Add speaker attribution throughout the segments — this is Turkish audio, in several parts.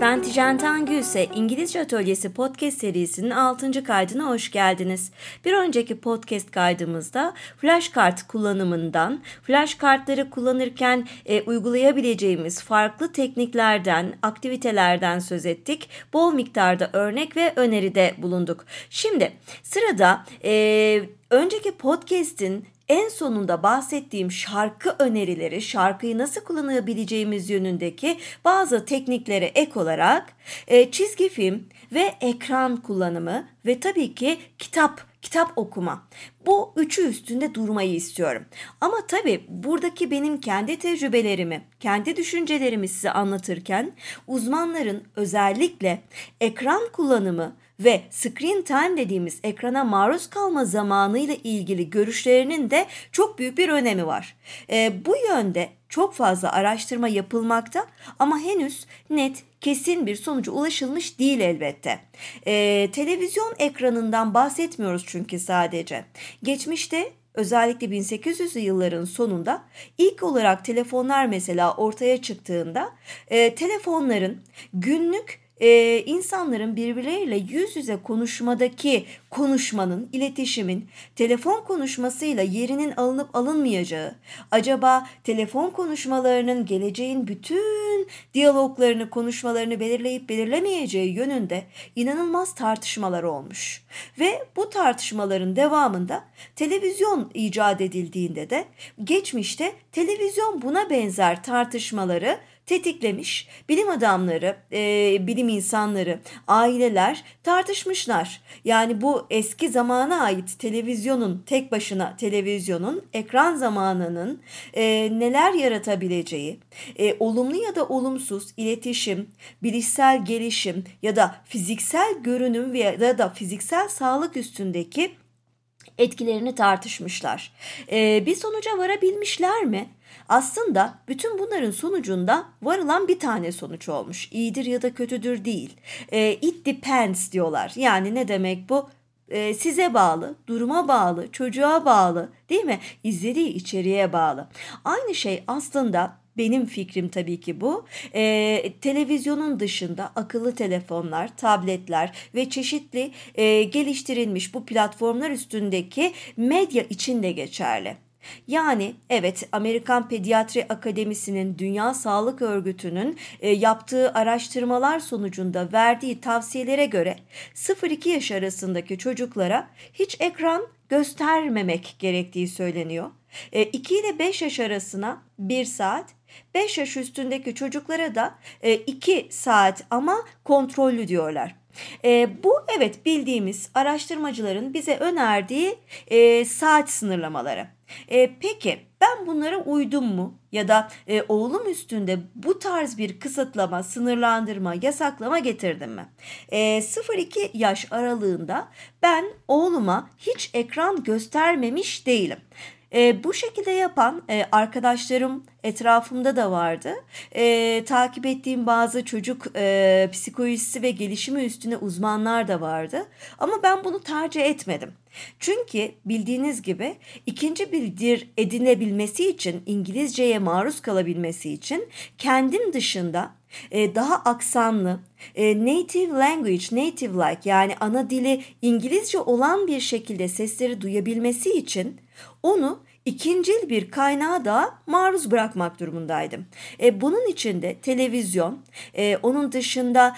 Speaker 1: Ben Tijen Tangülse. İngilizce Atölyesi podcast serisinin 6. kaydına hoş geldiniz. Bir önceki podcast kaydımızda flashkart kullanımından, flashkartları kullanırken e, uygulayabileceğimiz farklı tekniklerden, aktivitelerden söz ettik. Bol miktarda örnek ve öneride bulunduk. Şimdi sırada e, önceki podcast'in en sonunda bahsettiğim şarkı önerileri, şarkıyı nasıl kullanabileceğimiz yönündeki bazı tekniklere ek olarak e, çizgi film ve ekran kullanımı ve tabii ki kitap kitap okuma. Bu üçü üstünde durmayı istiyorum. Ama tabii buradaki benim kendi tecrübelerimi, kendi düşüncelerimi size anlatırken uzmanların özellikle ekran kullanımı ve screen time dediğimiz ekrana maruz kalma zamanıyla ilgili görüşlerinin de çok büyük bir önemi var. E, bu yönde çok fazla araştırma yapılmakta ama henüz net kesin bir sonuca ulaşılmış değil elbette. E, televizyon ekranından bahsetmiyoruz çünkü sadece. Geçmişte özellikle 1800'lü yılların sonunda ilk olarak telefonlar mesela ortaya çıktığında e, telefonların günlük e, insanların birbirleriyle yüz yüze konuşmadaki konuşmanın, iletişimin telefon konuşmasıyla yerinin alınıp alınmayacağı, acaba telefon konuşmalarının geleceğin bütün diyaloglarını, konuşmalarını belirleyip belirlemeyeceği yönünde inanılmaz tartışmalar olmuş. Ve bu tartışmaların devamında televizyon icat edildiğinde de geçmişte televizyon buna benzer tartışmaları tetiklemiş. Bilim adamları, e, bilim insanları, aileler tartışmışlar. Yani bu eski zamana ait televizyonun, tek başına televizyonun, ekran zamanının e, neler yaratabileceği, e, olumlu ya da olumsuz iletişim, bilişsel gelişim ya da fiziksel görünüm ya da fiziksel sağlık üstündeki etkilerini tartışmışlar. Ee, bir sonuca varabilmişler mi? Aslında bütün bunların sonucunda varılan bir tane sonuç olmuş. İyidir ya da kötüdür değil. E, it depends diyorlar. Yani ne demek bu? E, size bağlı, duruma bağlı, çocuğa bağlı değil mi? İzlediği içeriğe bağlı. Aynı şey aslında benim fikrim tabii ki bu. E, televizyonun dışında akıllı telefonlar, tabletler ve çeşitli e, geliştirilmiş bu platformlar üstündeki medya için de geçerli. Yani evet Amerikan Pediatri Akademisi'nin Dünya Sağlık Örgütü'nün e, yaptığı araştırmalar sonucunda verdiği tavsiyelere göre 0-2 yaş arasındaki çocuklara hiç ekran göstermemek gerektiği söyleniyor. E, 2 ile 5 yaş arasına 1 saat, 5 yaş üstündeki çocuklara da e, 2 saat ama kontrollü diyorlar. E, bu evet bildiğimiz araştırmacıların bize önerdiği e, saat sınırlamaları. E, peki ben bunlara uydum mu? Ya da e, oğlum üstünde bu tarz bir kısıtlama, sınırlandırma, yasaklama getirdim mi? E, 0-2 yaş aralığında ben oğluma hiç ekran göstermemiş değilim. E, bu şekilde yapan e, arkadaşlarım etrafımda da vardı. E, takip ettiğim bazı çocuk e, psikolojisi ve gelişimi üstüne uzmanlar da vardı. Ama ben bunu tercih etmedim. Çünkü bildiğiniz gibi ikinci bir dil edinebilmesi için, İngilizceye maruz kalabilmesi için kendim dışında e, daha aksanlı, e, native language, native like yani ana dili İngilizce olan bir şekilde sesleri duyabilmesi için onu ikincil bir kaynağa da maruz bırakmak durumundaydım. E, bunun için de televizyon, e, onun dışında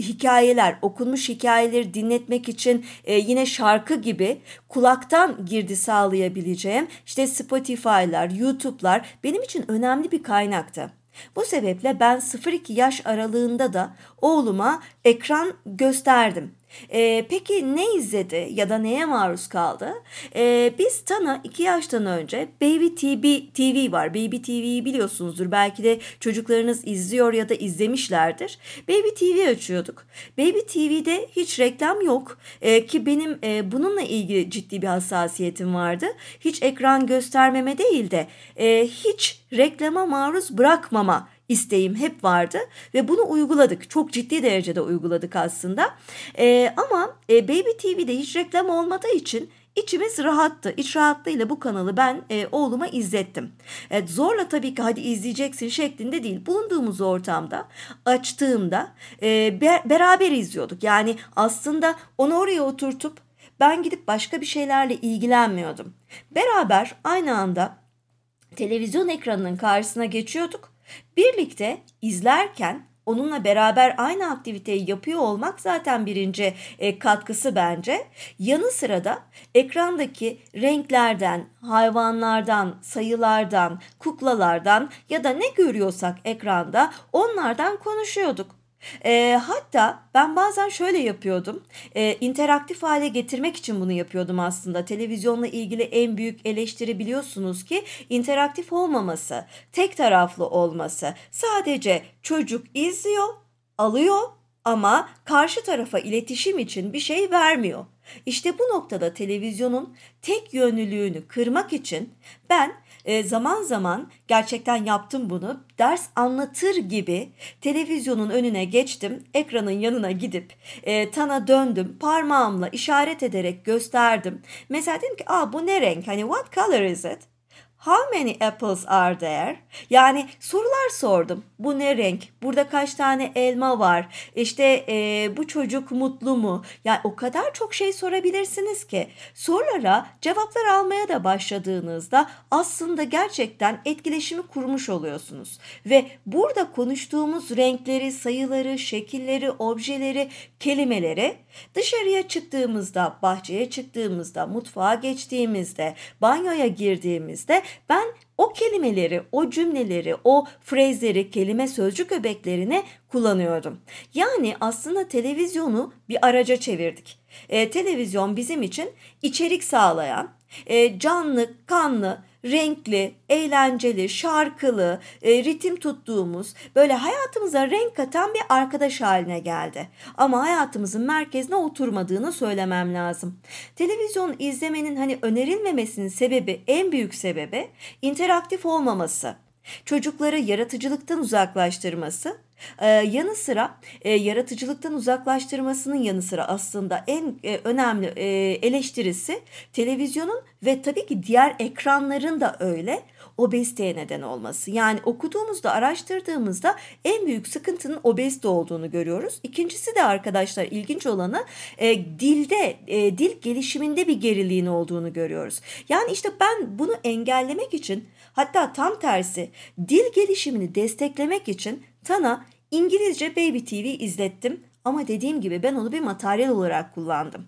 Speaker 1: hikayeler, okunmuş hikayeleri dinletmek için yine şarkı gibi kulaktan girdi sağlayabileceğim işte Spotify'lar, YouTube'lar benim için önemli bir kaynaktı. Bu sebeple ben 0-2 yaş aralığında da oğluma ekran gösterdim. E, peki ne izledi ya da neye maruz kaldı? E, biz Tan'a iki yaştan önce Baby TV, TV var. Baby TV'yi biliyorsunuzdur. Belki de çocuklarınız izliyor ya da izlemişlerdir. Baby TV açıyorduk. Baby TV'de hiç reklam yok. E, ki benim e, bununla ilgili ciddi bir hassasiyetim vardı. Hiç ekran göstermeme değil de e, hiç reklama maruz bırakmama isteğim hep vardı ve bunu uyguladık. Çok ciddi derecede uyguladık aslında. E, ama e, Baby TV'de hiç reklam olmadığı için içimiz rahattı. İç rahatlığıyla bu kanalı ben e, oğluma izlettim. Evet, zorla tabii ki hadi izleyeceksin şeklinde değil. Bulunduğumuz ortamda açtığımda e, be, beraber izliyorduk. Yani aslında onu oraya oturtup ben gidip başka bir şeylerle ilgilenmiyordum. Beraber aynı anda televizyon ekranının karşısına geçiyorduk. Birlikte izlerken onunla beraber aynı aktiviteyi yapıyor olmak zaten birinci e, katkısı bence. Yanı sıra da ekrandaki renklerden, hayvanlardan, sayılardan, kuklalardan ya da ne görüyorsak ekranda onlardan konuşuyorduk. E, hatta ben bazen şöyle yapıyordum. E, interaktif hale getirmek için bunu yapıyordum aslında. Televizyonla ilgili en büyük eleştiri biliyorsunuz ki interaktif olmaması, tek taraflı olması. Sadece çocuk izliyor, alıyor ama karşı tarafa iletişim için bir şey vermiyor. İşte bu noktada televizyonun tek yönlülüğünü kırmak için ben e, zaman zaman gerçekten yaptım bunu. Ders anlatır gibi televizyonun önüne geçtim. Ekranın yanına gidip e, Tan'a döndüm. Parmağımla işaret ederek gösterdim. Mesela dedim ki Aa, bu ne renk? Hani what color is it? How many apples are there? Yani sorular sordum. Bu ne renk? Burada kaç tane elma var? İşte e, bu çocuk mutlu mu? Yani o kadar çok şey sorabilirsiniz ki. Sorulara cevaplar almaya da başladığınızda aslında gerçekten etkileşimi kurmuş oluyorsunuz. Ve burada konuştuğumuz renkleri, sayıları, şekilleri, objeleri, kelimeleri dışarıya çıktığımızda, bahçeye çıktığımızda, mutfağa geçtiğimizde, banyoya girdiğimizde ben o kelimeleri, o cümleleri, o frezleri, kelime sözcük öbeklerini kullanıyordum. Yani aslında televizyonu bir araca çevirdik. E, televizyon bizim için içerik sağlayan, e, canlı, kanlı, renkli, eğlenceli, şarkılı, e, ritim tuttuğumuz, böyle hayatımıza renk katan bir arkadaş haline geldi. Ama hayatımızın merkezine oturmadığını söylemem lazım. Televizyon izlemenin hani önerilmemesinin sebebi, en büyük sebebi interaktif olmaması. Çocukları yaratıcılıktan uzaklaştırması, ee, yanı sıra e, yaratıcılıktan uzaklaştırmasının yanı sıra aslında en e, önemli e, eleştirisi televizyonun ve tabii ki diğer ekranların da öyle obeziteye neden olması. Yani okuduğumuzda, araştırdığımızda en büyük sıkıntının obezite olduğunu görüyoruz. İkincisi de arkadaşlar ilginç olanı e, dilde, e, dil gelişiminde bir geriliğin olduğunu görüyoruz. Yani işte ben bunu engellemek için hatta tam tersi dil gelişimini desteklemek için Tana İngilizce Baby TV izlettim ama dediğim gibi ben onu bir materyal olarak kullandım.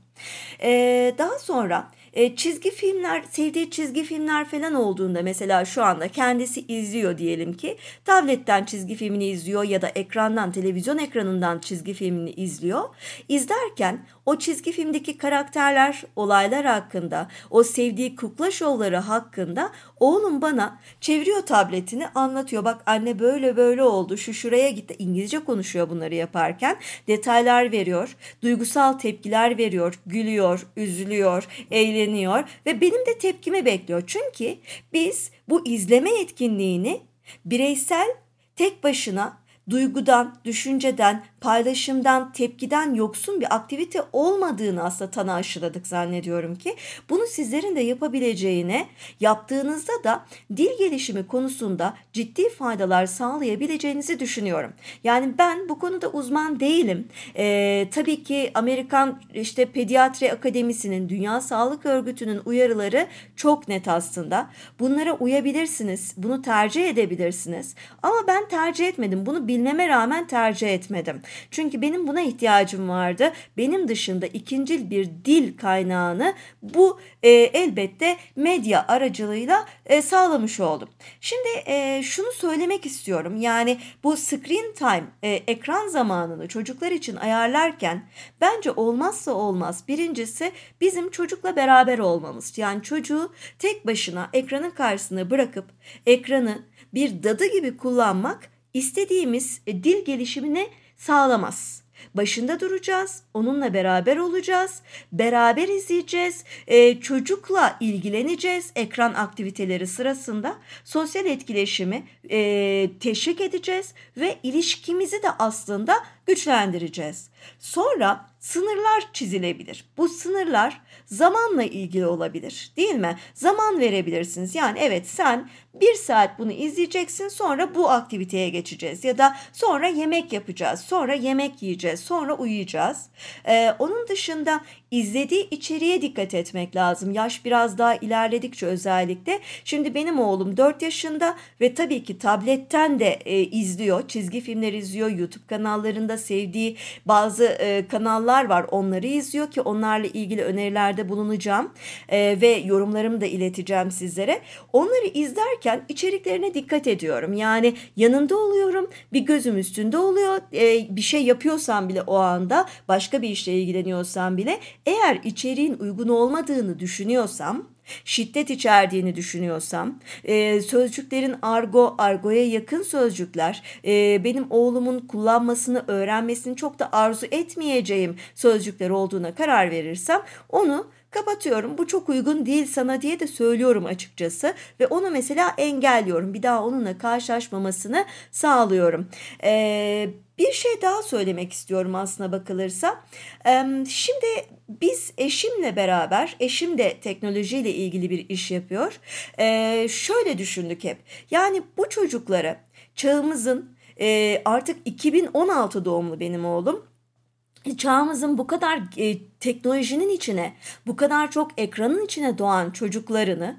Speaker 1: Ee, daha sonra e, çizgi filmler, sevdiği çizgi filmler falan olduğunda mesela şu anda kendisi izliyor diyelim ki tabletten çizgi filmini izliyor ya da ekrandan, televizyon ekranından çizgi filmini izliyor. İzlerken o çizgi filmdeki karakterler, olaylar hakkında, o sevdiği kukla şovları hakkında oğlum bana çeviriyor tabletini anlatıyor. Bak anne böyle böyle oldu, şu şuraya gitti. İngilizce konuşuyor bunları yaparken. Detaylar veriyor, duygusal tepkiler veriyor, gülüyor, üzülüyor, eğleniyor ve benim de tepkimi bekliyor. Çünkü biz bu izleme etkinliğini bireysel tek başına duygudan, düşünceden, paylaşımdan, tepkiden yoksun bir aktivite olmadığını aslında tanı aşıladık zannediyorum ki. Bunu sizlerin de yapabileceğine, yaptığınızda da dil gelişimi konusunda ciddi faydalar sağlayabileceğinizi düşünüyorum. Yani ben bu konuda uzman değilim. Ee, tabii ki Amerikan işte Pediatri Akademisi'nin, Dünya Sağlık Örgütü'nün uyarıları çok net aslında. Bunlara uyabilirsiniz, bunu tercih edebilirsiniz. Ama ben tercih etmedim. Bunu bilmeme rağmen tercih etmedim. Çünkü benim buna ihtiyacım vardı. Benim dışında ikincil bir dil kaynağını bu e, elbette medya aracılığıyla e, sağlamış oldum. Şimdi e, şunu söylemek istiyorum. Yani bu screen time, e, ekran zamanını çocuklar için ayarlarken bence olmazsa olmaz. Birincisi bizim çocukla beraber olmamız. Yani çocuğu tek başına ekranın karşısına bırakıp ekranı bir dadı gibi kullanmak istediğimiz e, dil gelişimini sağlamaz. Başında duracağız, onunla beraber olacağız, beraber izleyeceğiz, e, çocukla ilgileneceğiz ekran aktiviteleri sırasında. Sosyal etkileşimi e, teşvik edeceğiz ve ilişkimizi de aslında güçlendireceğiz. Sonra sınırlar çizilebilir. Bu sınırlar zamanla ilgili olabilir değil mi? Zaman verebilirsiniz. Yani evet sen bir saat bunu izleyeceksin sonra bu aktiviteye geçeceğiz ya da sonra yemek yapacağız sonra yemek yiyeceğiz sonra uyuyacağız. Ee, onun dışında izlediği içeriğe dikkat etmek lazım. Yaş biraz daha ilerledikçe özellikle. Şimdi benim oğlum 4 yaşında ve tabii ki tabletten de e, izliyor. Çizgi filmler izliyor. YouTube kanallarında sevdiği bazı e, kanallar var. Onları izliyor ki onlarla ilgili önerilerde bulunacağım. E, ve yorumlarımı da ileteceğim sizlere. Onları izlerken içeriklerine dikkat ediyorum. Yani yanında oluyorum. Bir gözüm üstünde oluyor. E, bir şey yapıyorsam bile o anda başka bir işle ilgileniyorsam bile eğer içeriğin uygun olmadığını düşünüyorsam şiddet içerdiğini düşünüyorsam, e, sözcüklerin argo, argoya yakın sözcükler, e, benim oğlumun kullanmasını, öğrenmesini çok da arzu etmeyeceğim sözcükler olduğuna karar verirsem onu kapatıyorum. Bu çok uygun değil sana diye de söylüyorum açıkçası ve onu mesela engelliyorum. Bir daha onunla karşılaşmamasını sağlıyorum. Ee, bir şey daha söylemek istiyorum aslına bakılırsa. Şimdi biz eşimle beraber, eşim de teknolojiyle ilgili bir iş yapıyor. Ee, şöyle düşündük hep. Yani bu çocukları çağımızın e, artık 2016 doğumlu benim oğlum çağımızın bu kadar e, teknolojinin içine, bu kadar çok ekranın içine doğan çocuklarını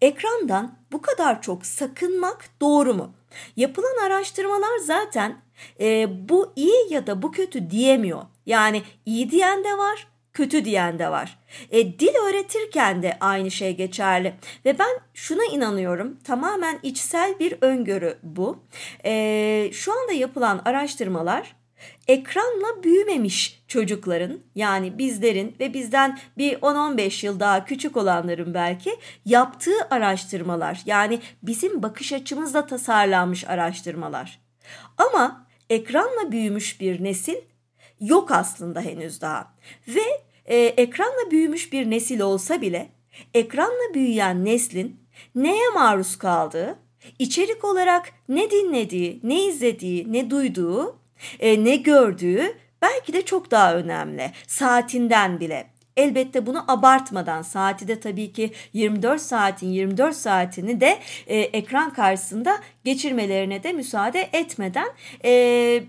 Speaker 1: ekrandan bu kadar çok sakınmak doğru mu? Yapılan araştırmalar zaten e, bu iyi ya da bu kötü diyemiyor. Yani iyi diyen de var, kötü diyen de var. E, dil öğretirken de aynı şey geçerli ve ben şuna inanıyorum tamamen içsel bir öngörü bu. E, şu anda yapılan araştırmalar ekranla büyümemiş çocukların yani bizlerin ve bizden bir 10-15 yıl daha küçük olanların belki yaptığı araştırmalar yani bizim bakış açımızla tasarlanmış araştırmalar. Ama ekranla büyümüş bir nesil yok aslında henüz daha ve e, ekranla büyümüş bir nesil olsa bile ekranla büyüyen neslin neye maruz kaldığı, içerik olarak ne dinlediği, ne izlediği, ne duyduğu e, ne gördüğü belki de çok daha önemli. Saatinden bile. Elbette bunu abartmadan saati de tabii ki 24 saatin 24 saatini de e, ekran karşısında geçirmelerine de müsaade etmeden e,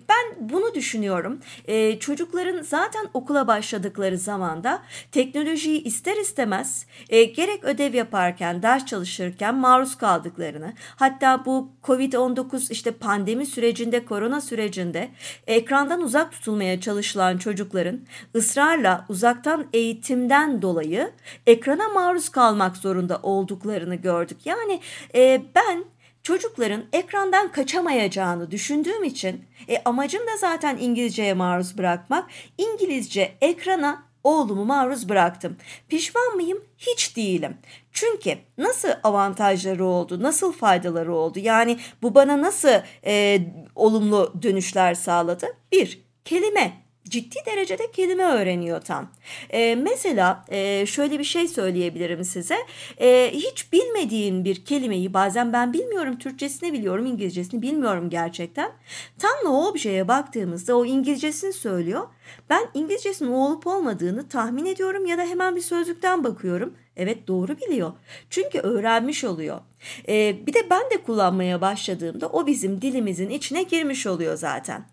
Speaker 1: ben bunu düşünüyorum. E, çocukların zaten okula başladıkları zamanda teknolojiyi ister istemez e, gerek ödev yaparken, ders çalışırken maruz kaldıklarını hatta bu Covid-19 işte pandemi sürecinde, korona sürecinde ekrandan uzak tutulmaya çalışılan çocukların ısrarla uzaktan eğitimden dolayı ekrana maruz kalmak zorunda olduklarını gördük. Yani e, ben çocukların ekrandan kaçamayacağını düşündüğüm için e, amacım da zaten İngilizceye maruz bırakmak. İngilizce ekrana oğlumu maruz bıraktım. Pişman mıyım? Hiç değilim. Çünkü nasıl avantajları oldu, nasıl faydaları oldu? Yani bu bana nasıl e, olumlu dönüşler sağladı? Bir, kelime ciddi derecede kelime öğreniyor tam. E, mesela e, şöyle bir şey söyleyebilirim size. E, hiç bilmediğin bir kelimeyi bazen ben bilmiyorum Türkçesini biliyorum İngilizcesini bilmiyorum gerçekten. Tam o objeye baktığımızda o İngilizcesini söylüyor. Ben İngilizcesinin o olup olmadığını tahmin ediyorum ya da hemen bir sözlükten bakıyorum. Evet doğru biliyor. Çünkü öğrenmiş oluyor. Ee, bir de ben de kullanmaya başladığımda o bizim dilimizin içine girmiş oluyor zaten.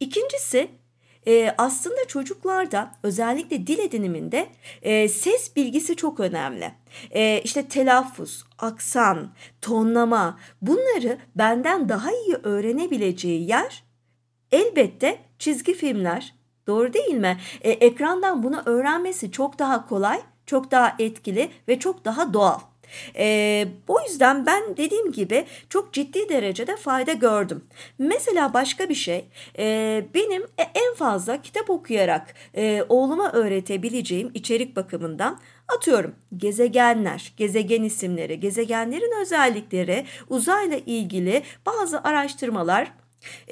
Speaker 1: İkincisi e, aslında çocuklarda özellikle dil ediniminde e, ses bilgisi çok önemli. E, işte telaffuz, aksan, tonlama bunları benden daha iyi öğrenebileceği yer elbette çizgi filmler. Doğru değil mi? E, ekrandan bunu öğrenmesi çok daha kolay, çok daha etkili ve çok daha doğal. E, o yüzden ben dediğim gibi çok ciddi derecede fayda gördüm. Mesela başka bir şey e, benim en fazla kitap okuyarak e, oğluma öğretebileceğim içerik bakımından Atıyorum gezegenler, gezegen isimleri, gezegenlerin özellikleri, uzayla ilgili bazı araştırmalar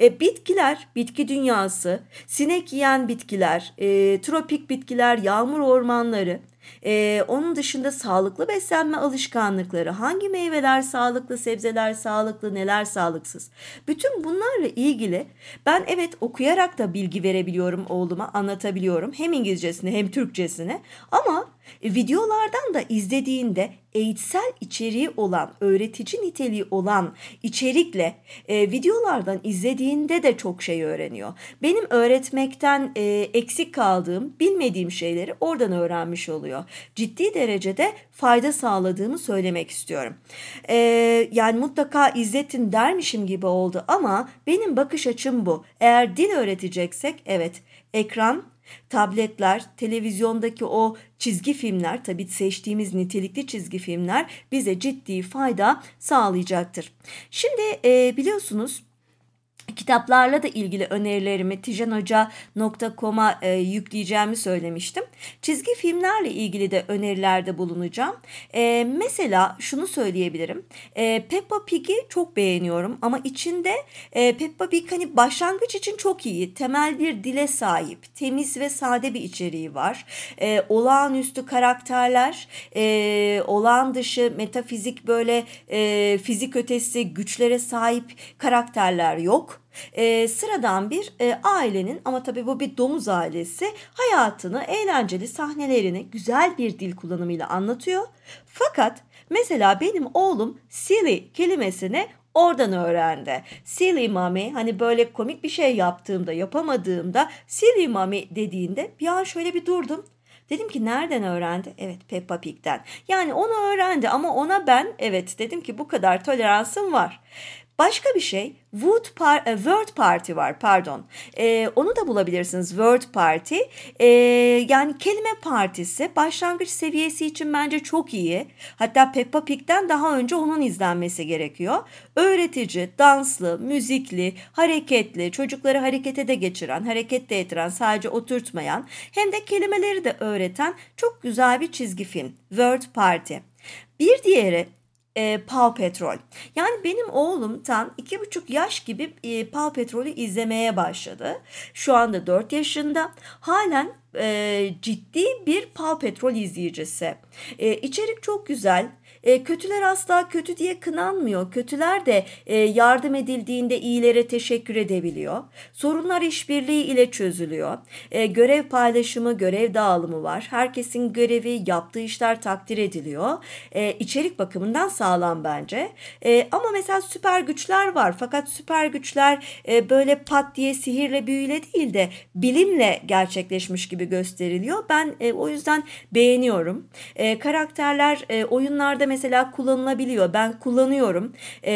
Speaker 1: e, bitkiler, bitki dünyası, sinek yiyen bitkiler, e, tropik bitkiler, yağmur ormanları, Ee, onun dışında sağlıklı beslenme alışkanlıkları, hangi meyveler sağlıklı, sebzeler sağlıklı, neler sağlıksız. Bütün bunlarla ilgili ben evet okuyarak da bilgi verebiliyorum oğluma, anlatabiliyorum. Hem İngilizcesini hem Türkçesini ama videolardan da izlediğinde eğitsel içeriği olan, öğretici niteliği olan içerikle e, videolardan izlediğinde de çok şey öğreniyor. Benim öğretmekten e, eksik kaldığım, bilmediğim şeyleri oradan öğrenmiş oluyor. Ciddi derecede fayda sağladığımı söylemek istiyorum. E, yani mutlaka izletin dermişim gibi oldu ama benim bakış açım bu. Eğer dil öğreteceksek evet ekran Tabletler, televizyondaki o çizgi filmler, tabii seçtiğimiz nitelikli çizgi filmler bize ciddi fayda sağlayacaktır. Şimdi e, biliyorsunuz kitaplarla da ilgili önerilerimi tijenhoca.com'a e, yükleyeceğimi söylemiştim. Çizgi filmlerle ilgili de önerilerde bulunacağım. E, mesela şunu söyleyebilirim. E, Peppa Pig'i çok beğeniyorum ama içinde e, Peppa Pig hani başlangıç için çok iyi. Temel bir dile sahip, temiz ve sade bir içeriği var. E, olağanüstü karakterler, e, olağan dışı metafizik böyle e, fizik ötesi güçlere sahip karakterler yok e, sıradan bir e, ailenin ama tabii bu bir domuz ailesi hayatını, eğlenceli sahnelerini güzel bir dil kullanımıyla anlatıyor. Fakat mesela benim oğlum silly kelimesini oradan öğrendi. Silly mommy hani böyle komik bir şey yaptığımda yapamadığımda silly mommy dediğinde bir an şöyle bir durdum. Dedim ki nereden öğrendi? Evet Peppa Pig'den. Yani onu öğrendi ama ona ben evet dedim ki bu kadar toleransım var. Başka bir şey Wood par e, Word Party var pardon. E, onu da bulabilirsiniz Word Party. E, yani kelime partisi başlangıç seviyesi için bence çok iyi. Hatta Peppa Pig'den daha önce onun izlenmesi gerekiyor. Öğretici, danslı, müzikli, hareketli, çocukları harekete de geçiren, hareket de ettiren, sadece oturtmayan hem de kelimeleri de öğreten çok güzel bir çizgi film. Word Party. Bir diğeri e, Paw Patrol. Yani benim oğlum tam iki buçuk yaş gibi e, Paw Patrol'ü izlemeye başladı. Şu anda dört yaşında. Halen e, ciddi bir Paw Patrol izleyicisi. E, içerik çok güzel. E, kötüler asla kötü diye kınanmıyor. Kötüler de e, yardım edildiğinde iyilere teşekkür edebiliyor. Sorunlar işbirliği ile çözülüyor. E, görev paylaşımı, görev dağılımı var. Herkesin görevi, yaptığı işler takdir ediliyor. E, içerik bakımından sağlam bence. E, ama mesela süper güçler var. Fakat süper güçler e, böyle pat diye sihirle büyüyle değil de bilimle gerçekleşmiş gibi gösteriliyor. Ben e, o yüzden beğeniyorum. E, karakterler e, oyunlarda mesela kullanılabiliyor. Ben kullanıyorum. E,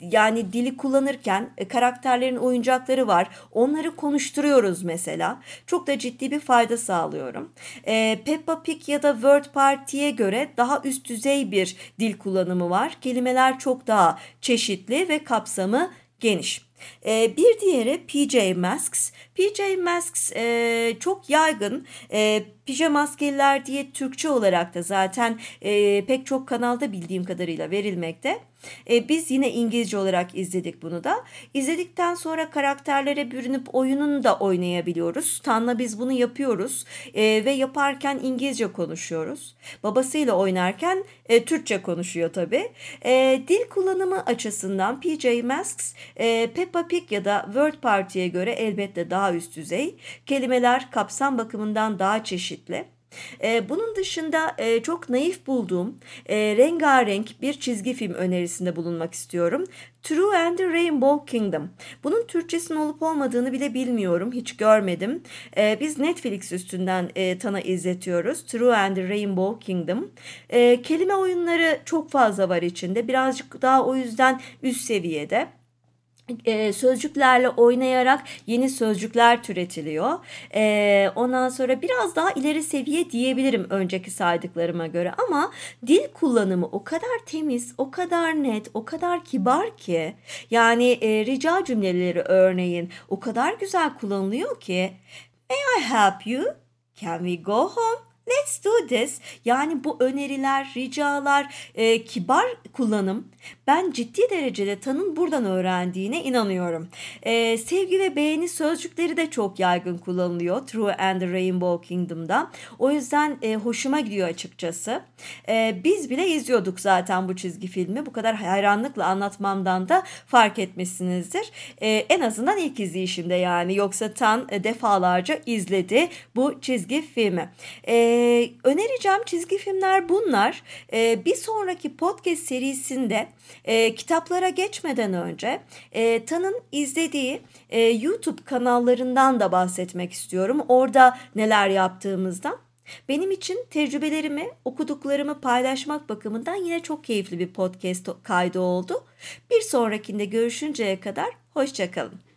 Speaker 1: yani dili kullanırken e, karakterlerin oyuncakları var. Onları konuşturuyoruz mesela. Çok da ciddi bir fayda sağlıyorum. E, Peppa Pig ya da Word Party'ye göre daha üst düzey bir dil kullanımı var. Kelimeler çok daha çeşitli ve kapsamı geniş. E, bir diğeri PJ Masks. PJ Masks e, çok yaygın. E, pijama maskeliler diye Türkçe olarak da zaten e, pek çok kanalda bildiğim kadarıyla verilmekte. E, biz yine İngilizce olarak izledik bunu da. İzledikten sonra karakterlere bürünüp oyununu da oynayabiliyoruz. Tan'la biz bunu yapıyoruz e, ve yaparken İngilizce konuşuyoruz. Babasıyla oynarken e, Türkçe konuşuyor tabii. E, dil kullanımı açısından PJ Masks, e, Peppa Pig ya da Word Party'ye göre elbette daha üst düzey. Kelimeler kapsam bakımından daha çeşitli. Ee, bunun dışında e, çok naif bulduğum e, rengarenk bir çizgi film önerisinde bulunmak istiyorum. True and the Rainbow Kingdom. Bunun Türkçesinin olup olmadığını bile bilmiyorum. Hiç görmedim. Biz Netflix üstünden e, Tan'a izletiyoruz. True and the Rainbow Kingdom. Kelime oyunları çok fazla var içinde. Birazcık daha o yüzden üst seviyede e, sözcüklerle oynayarak yeni sözcükler türetiliyor. E, ondan sonra biraz daha ileri seviye diyebilirim önceki saydıklarıma göre ama dil kullanımı o kadar temiz, o kadar net, o kadar kibar ki yani e, rica cümleleri örneğin o kadar güzel kullanılıyor ki May I help you? Can we go home? Let's do this. Yani bu öneriler, ricalar, e, kibar kullanım ben ciddi derecede Tan'ın buradan öğrendiğine inanıyorum. E, sevgi ve beğeni sözcükleri de çok yaygın kullanılıyor True and the Rainbow Kingdom'da. O yüzden e, hoşuma gidiyor açıkçası. E, biz bile izliyorduk zaten bu çizgi filmi. Bu kadar hayranlıkla anlatmamdan da fark etmişsinizdir. E, en azından ilk izleyişimde yani. Yoksa Tan e, defalarca izledi bu çizgi filmi. E, önereceğim çizgi filmler bunlar. E, bir sonraki podcast serisinde e, kitaplara geçmeden önce e, Tan'ın izlediği e, YouTube kanallarından da bahsetmek istiyorum. Orada neler yaptığımızdan. Benim için tecrübelerimi, okuduklarımı paylaşmak bakımından yine çok keyifli bir podcast kaydı oldu. Bir sonrakinde görüşünceye kadar hoşçakalın.